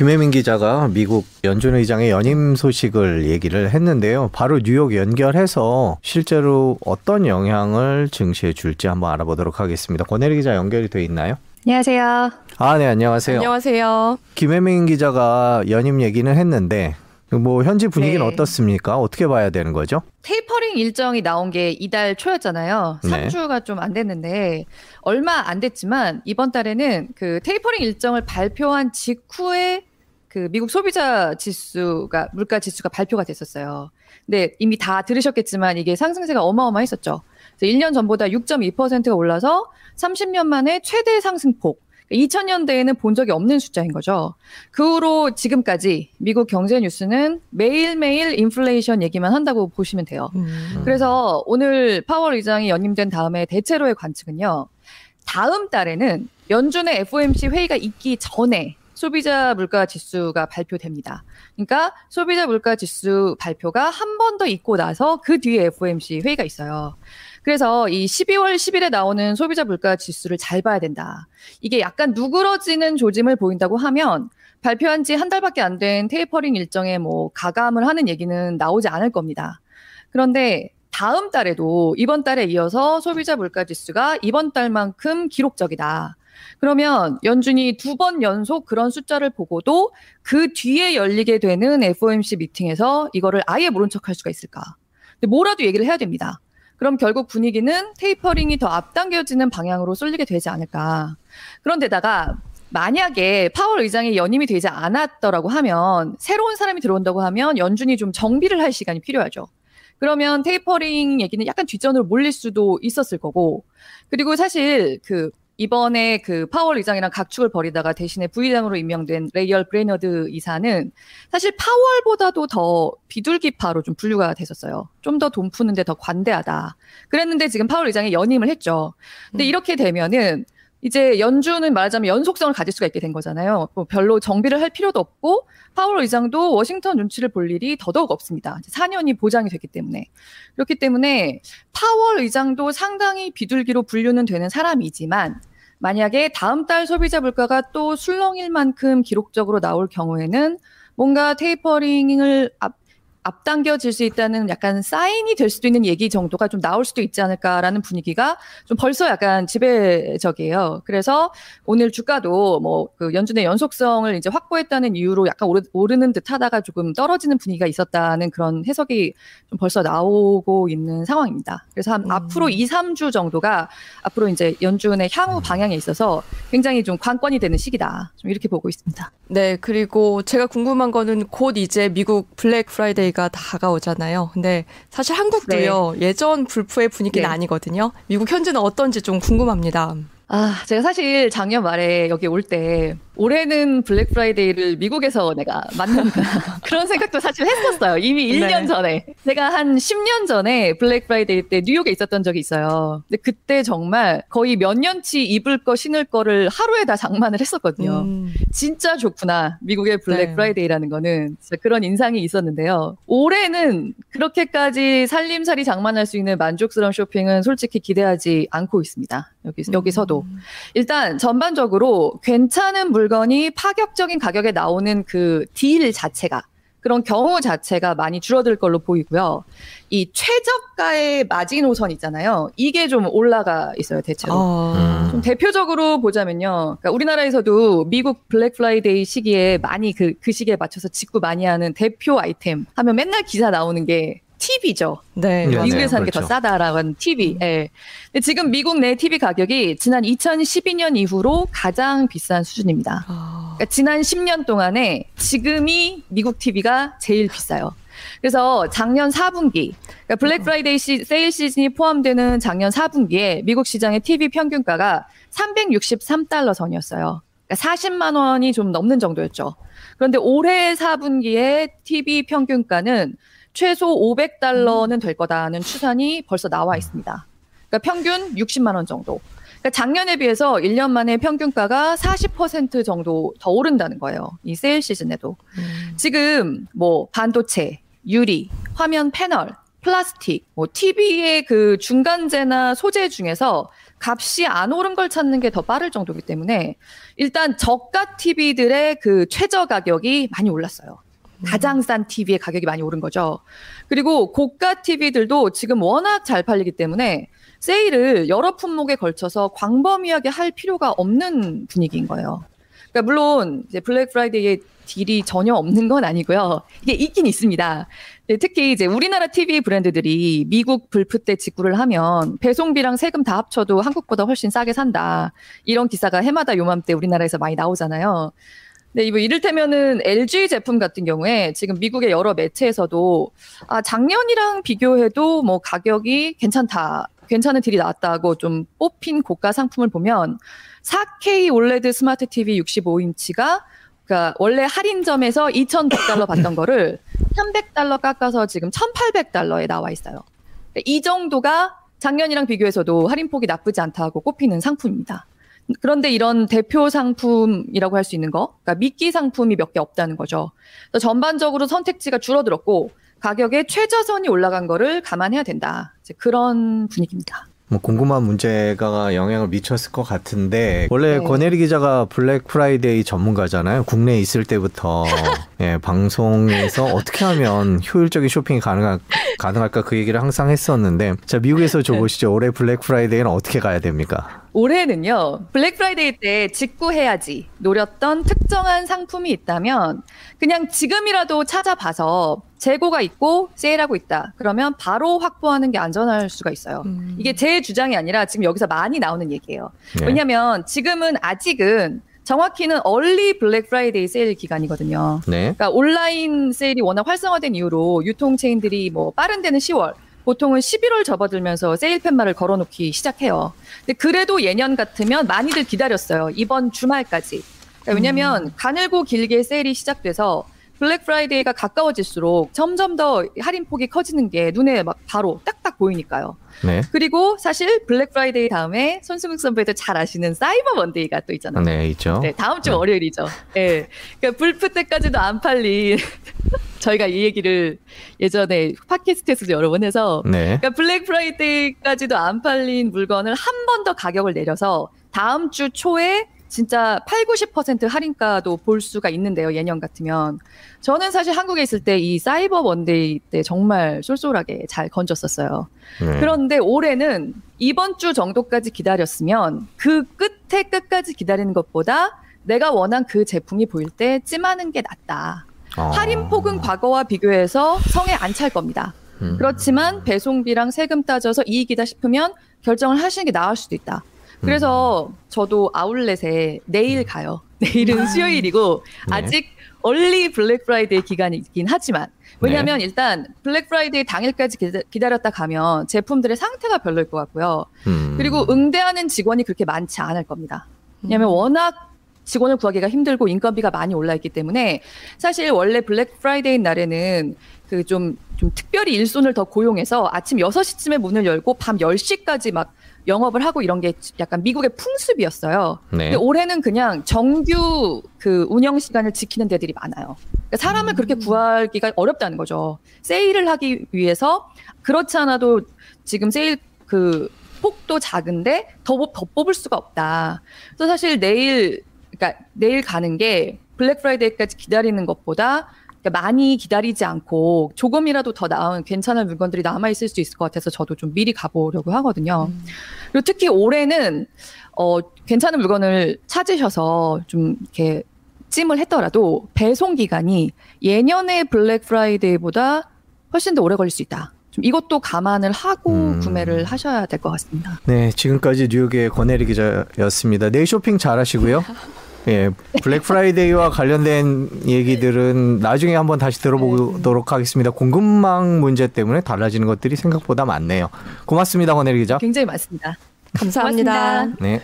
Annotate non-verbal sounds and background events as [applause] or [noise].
김혜민 기자가 미국 연준 의장의 연임 소식을 얘기를 했는데요. 바로 뉴욕 연결해서 실제로 어떤 영향을 증시에 줄지 한번 알아보도록 하겠습니다. 권혜리 기자 연결이 돼 있나요? 안녕하세요. 아, 네, 안녕하세요. 안녕하세요. 김혜민 기자가 연임 얘기는 했는데 뭐 현지 분위기는 네. 어떻습니까? 어떻게 봐야 되는 거죠? 테이퍼링 일정이 나온 게 이달 초였잖아요. 네. 3주가 좀안 됐는데 얼마 안 됐지만 이번 달에는 그 테이퍼링 일정을 발표한 직후에 그 미국 소비자 지수가 물가 지수가 발표가 됐었어요. 근데 이미 다 들으셨겠지만 이게 상승세가 어마어마했었죠. 그래서 1년 전보다 6.2%가 올라서 30년 만에 최대 상승폭. 2000년대에는 본 적이 없는 숫자인 거죠. 그 후로 지금까지 미국 경제 뉴스는 매일매일 인플레이션 얘기만 한다고 보시면 돼요. 음. 그래서 오늘 파월 의장이 연임된 다음에 대체로의 관측은요. 다음 달에는 연준의 FOMC 회의가 있기 전에 소비자 물가 지수가 발표됩니다. 그러니까 소비자 물가 지수 발표가 한 번 더 있고 나서 그 뒤에 FOMC 회의가 있어요. 그래서 이 12월 10일에 나오는 소비자 물가 지수를 잘 봐야 된다. 이게 약간 누그러지는 조짐을 보인다고 하면 발표한 지 한 달밖에 안 된 테이퍼링 일정에 뭐 가감을 하는 얘기는 나오지 않을 겁니다. 그런데 다음 달에도 이번 달에 이어서 소비자 물가 지수가 이번 달만큼 기록적이다. 그러면 연준이 두 번 연속 그런 숫자를 보고도 그 뒤에 열리게 되는 FOMC 미팅에서 이거를 아예 모른 척할 수가 있을까? 뭐라도 얘기를 해야 됩니다. 그럼 결국 분위기는 테이퍼링이 더 앞당겨지는 방향으로 쏠리게 되지 않을까. 그런데다가 만약에 파월 의장이 연임이 되지 않았더라고 하면 새로운 사람이 들어온다고 하면 연준이 좀 정비를 할 시간이 필요하죠. 그러면 테이퍼링 얘기는 약간 뒷전으로 몰릴 수도 있었을 거고 그리고 사실 그 이번에 그 파월 의장이랑 각축을 벌이다가 대신에 부의장으로 임명된 레이얼 브레너드 이사는 사실 파월보다도 더 비둘기파로 좀 분류가 됐었어요. 좀 더 돈 푸는데 더 관대하다. 그랬는데 지금 파월 의장이 연임을 했죠. 근데 음. 이렇게 되면은 이제 연준은 말하자면 연속성을 가질 수가 있게 된 거잖아요. 뭐 별로 정비를 할 필요도 없고 파월 의장도 워싱턴 눈치를 볼 일이 더더욱 없습니다. 이제 4년이 보장이 됐기 때문에 그렇기 때문에 파월 의장도 상당히 비둘기로 분류는 되는 사람이지만 만약에 다음 달 소비자 물가가 또 술렁일 만큼 기록적으로 나올 경우에는 뭔가 테이퍼링을 앞, 앞당겨질 수 있다는 약간 사인이 될 수도 있는 얘기 정도가 좀 나올 수도 있지 않을까라는 분위기가 좀 벌써 약간 지배적이에요. 그래서 오늘 주가도 뭐 그 연준의 연속성을 이제 확보했다는 이유로 약간 오르, 오르 는 듯 하다가 조금 떨어지는 분위기가 있었다는 그런 해석이 좀 벌써 나오고 있는 상황입니다. 그래서 한 음. 앞으로 2, 3주 정도가 앞으로 이제 연준의 향후 방향에 있어서 굉장히 좀 관건이 되는 시기다. 좀 이렇게 보고 있습니다. 네, 그리고 제가 궁금한 거는 곧 이제 미국 블랙 프라이데이 가 다가오잖아요. 근데 사실 한국도요, 예전 블프의 분위기는 네. 아니거든요. 미국 현지는 어떤지 좀 궁금합니다. 아, 제가 사실 작년 말에 여기 올 때 올해는 블랙 프라이데이를 미국에서 내가 맞는다. [laughs] 그런 생각도 사실 했었어요. 이미 1년 네. 전에. 제가 한 10년 전에 블랙 프라이데이 때 뉴욕에 있었던 적이 있어요. 근데 그때 정말 거의 몇 년치 입을 거 신을 거를 하루에 다 장만을 했었거든요. 음, 진짜 좋구나. 미국의 블랙 네. 프라이데이라는 거는 진짜 그런 인상이 있었는데요. 올해는 그렇게까지 살림살이 장만할 수 있는 만족스러운 쇼핑은 솔직히 기대하지 않고 있습니다. 여기, 여기서도. 음. 일단 전반적으로 괜찮은 물건 이 파격적인 가격에 나오는 그 deal 자체가 그런 경우 자체가 많이 줄어들 걸로 보이고요. 이 최저가의 마지노선 있잖아요. 이게 좀 올라가 있어요, 대체로. 아, 좀 대표적으로 보자면요. 그러니까 우리나라에서도 미국 블랙 프라이데이 시기에 많이 그, 그 시기에 맞춰서 직구 많이 하는 대표 아이템 하면 맨날 기사 나오는 게 TV죠. 네. 네, 미국에 네, 사는 게 더 그렇죠. 싸다라고 하는 TV. 예. 근데 지금 미국 내 TV 가격이 지난 2012년 이후로 가장 비싼 수준입니다. 아, 그러니까 지난 10년 동안에 지금이 미국 TV가 제일 비싸요. 그래서 작년 4분기, 그러니까 블랙 프라이데이 시, 세일 시즌이 포함되는 작년 4분기에 미국 시장의 TV 평균가가 363달러 선이었어요. 그러니까 40만 원이 좀 넘는 정도였죠. 그런데 올해 4분기에 TV 평균가는 최소 500달러는 될 거다는 추산이 벌써 나와 있습니다. 그러니까 평균 60만 원 정도. 그러니까 작년에 비해서 1년 만에 평균가가 40% 정도 더 오른다는 거예요. 이 세일 시즌에도. 음. 지금 뭐 반도체, 유리, 화면 패널, 플라스틱, 뭐 TV의 그 중간재나 소재 중에서 값이 안 오른 걸 찾는 게 더 빠를 정도이기 때문에 일단 저가 TV들의 그 최저 가격이 많이 올랐어요. 가장 싼 TV의 가격이 많이 오른 거죠. 그리고 고가 TV들도 지금 워낙 잘 팔리기 때문에 세일을 여러 품목에 걸쳐서 광범위하게 할 필요가 없는 분위기인 거예요. 그러니까 물론 이제 블랙 프라이데이에 deal이 전혀 없는 건 아니고요. 이게 있긴 있습니다. 네, 특히 이제 우리나라 TV 브랜드들이 미국 블프 때 직구를 하면 배송비랑 세금 다 합쳐도 한국보다 훨씬 싸게 산다. 이런 기사가 해마다 요맘때 우리나라에서 많이 나오잖아요. 네, 이거 이를테면은 LG 제품 같은 경우에 지금 미국의 여러 매체에서도 아, 작년이랑 비교해도 뭐 가격이 괜찮다. 괜찮은 딜이 나왔다고 좀 뽑힌 고가 상품을 보면 4K 올레드 스마트 TV 65인치가 그러니까 원래 할인점에서 2,100달러 받던 거를 300달러 깎아서 지금 1,800달러에 나와 있어요. 이 정도가 작년이랑 비교해서도 할인폭이 나쁘지 않다고 꼽히는 상품입니다. 그런데 이런 대표 상품이라고 할 수 있는 거, 그러니까 미끼 상품이 몇 개 없다는 거죠. 전반적으로 선택지가 줄어들었고 가격의 최저선이 올라간 거를 감안해야 된다. 이제 그런 분위기입니다. 뭐 공급망 문제가 영향을 미쳤을 것 같은데 원래 네. 권애리 기자가 블랙 프라이데이 전문가잖아요. 국내에 있을 때부터 [laughs] 예, 방송에서 어떻게 하면 효율적인 쇼핑이 가능할, 가능할까 그 얘기를 항상 했었는데 자 미국에서 줘보시죠. 올해 블랙 프라이데이는 어떻게 가야 됩니까? 올해는요, 블랙 프라이데이 때 직구해야지 노렸던 특정한 상품이 있다면 그냥 지금이라도 찾아봐서 재고가 있고 세일하고 있다. 그러면 바로 확보하는 게 안전할 수가 있어요. 음. 이게 제 주장이 아니라 지금 여기서 많이 나오는 얘기예요. 네. 왜냐하면 지금은 아직은 정확히는 early 블랙 프라이데이 세일 기간이거든요. 네. 그러니까 온라인 세일이 워낙 활성화된 이후로 유통 체인들이 뭐 빠른 데는 10월, 보통은 11월 접어들면서 세일 팻말을 걸어놓기 시작해요. 근데 그래도 예년 같으면 많이들 기다렸어요. 이번 주말까지. 그러니까 왜냐면 가늘고 길게 세일이 시작돼서 블랙 프라이데이가 가까워질수록 점점 더 할인 폭이 커지는 게 눈에 막 바로 딱딱 보이니까요. 네. 그리고 사실 블랙 프라이데이 다음에 손승욱 선배도 잘 아시는 사이버 먼데이가 또 있잖아요. 네, 있죠. 네, 다음 주 네. 월요일이죠. 예. 그러니까 블프 때까지도 안 팔린 [laughs] 저희가 이 얘기를 예전에 팟캐스트에서도 여러 번 해서 네. 그러니까 블랙 프라이데이까지도 안 팔린 물건을 한 번 더 가격을 내려서 다음 주 초에 진짜 8, 90% 할인가도 볼 수가 있는데요. 예년 같으면. 저는 사실 한국에 있을 때 이 사이버 먼데이 때 정말 쏠쏠하게 잘 건졌었어요. 네. 그런데 올해는 이번 주 정도까지 기다렸으면 그 끝에 끝까지 기다리는 것보다 내가 원한 그 제품이 보일 때 찜하는 게 낫다. 어. 할인폭은 과거와 비교해서 성에 안 찰 겁니다. 음. 그렇지만 배송비랑 세금 따져서 이익이다 싶으면 결정을 하시는 게 나을 수도 있다. 그래서 저도 아울렛에 내일 가요. [laughs] 내일은 수요일이고 네. 아직 early 블랙 프라이데이 기간이긴 하지만 왜냐하면 네. 일단 블랙 프라이데이 당일까지 기다- 기다렸다 가면 제품들의 상태가 별로일 것 같고요. 음. 그리고 응대하는 직원이 그렇게 많지 않을 겁니다. 왜냐하면 워낙 직원을 구하기가 힘들고 인건비가 많이 올라 있기 때문에 사실 원래 블랙 프라이데이 날에는 그 좀 좀 특별히 일손을 더 고용해서 아침 6시쯤에 문을 열고 밤 10시까지 막 영업을 하고 이런 게 약간 미국의 풍습이었어요. 네. 근데 올해는 그냥 정규 그 운영 시간을 지키는 데들이 많아요. 그러니까 사람을 그렇게 구하기가 어렵다는 거죠. 세일을 하기 위해서 그렇지 않아도 지금 세일 그 폭도 작은데 더, 뽑- 더 뽑을 수가 없다. 그래서 사실 내일 그러니까 내일 가는 게 블랙 프라이데이까지 기다리는 것보다 그러니까 많이 기다리지 않고 조금이라도 더 나은 괜찮은 물건들이 남아 있을 수 있을 것 같아서 저도 좀 미리 가보려고 하거든요. 음. 그리고 특히 올해는 어 괜찮은 물건을 찾으셔서 좀 이렇게 찜을 했더라도 배송 기간이 예년의 블랙 프라이데이보다 훨씬 더 오래 걸릴 수 있다. 좀 이것도 감안을 하고 음. 구매를 하셔야 될 것 같습니다. 네, 지금까지 뉴욕의 권애리 기자였습니다. 내일 쇼핑 잘 하시고요. [laughs] 예, 블랙 프라이데이와 관련된 얘기들은 나중에 한번 다시 들어보도록 하겠습니다. 공급망 문제 때문에 달라지는 것들이 생각보다 많네요. 고맙습니다, 권애리 기자. 굉장히 많습니다. 감사합니다. 고맙습니다. 네.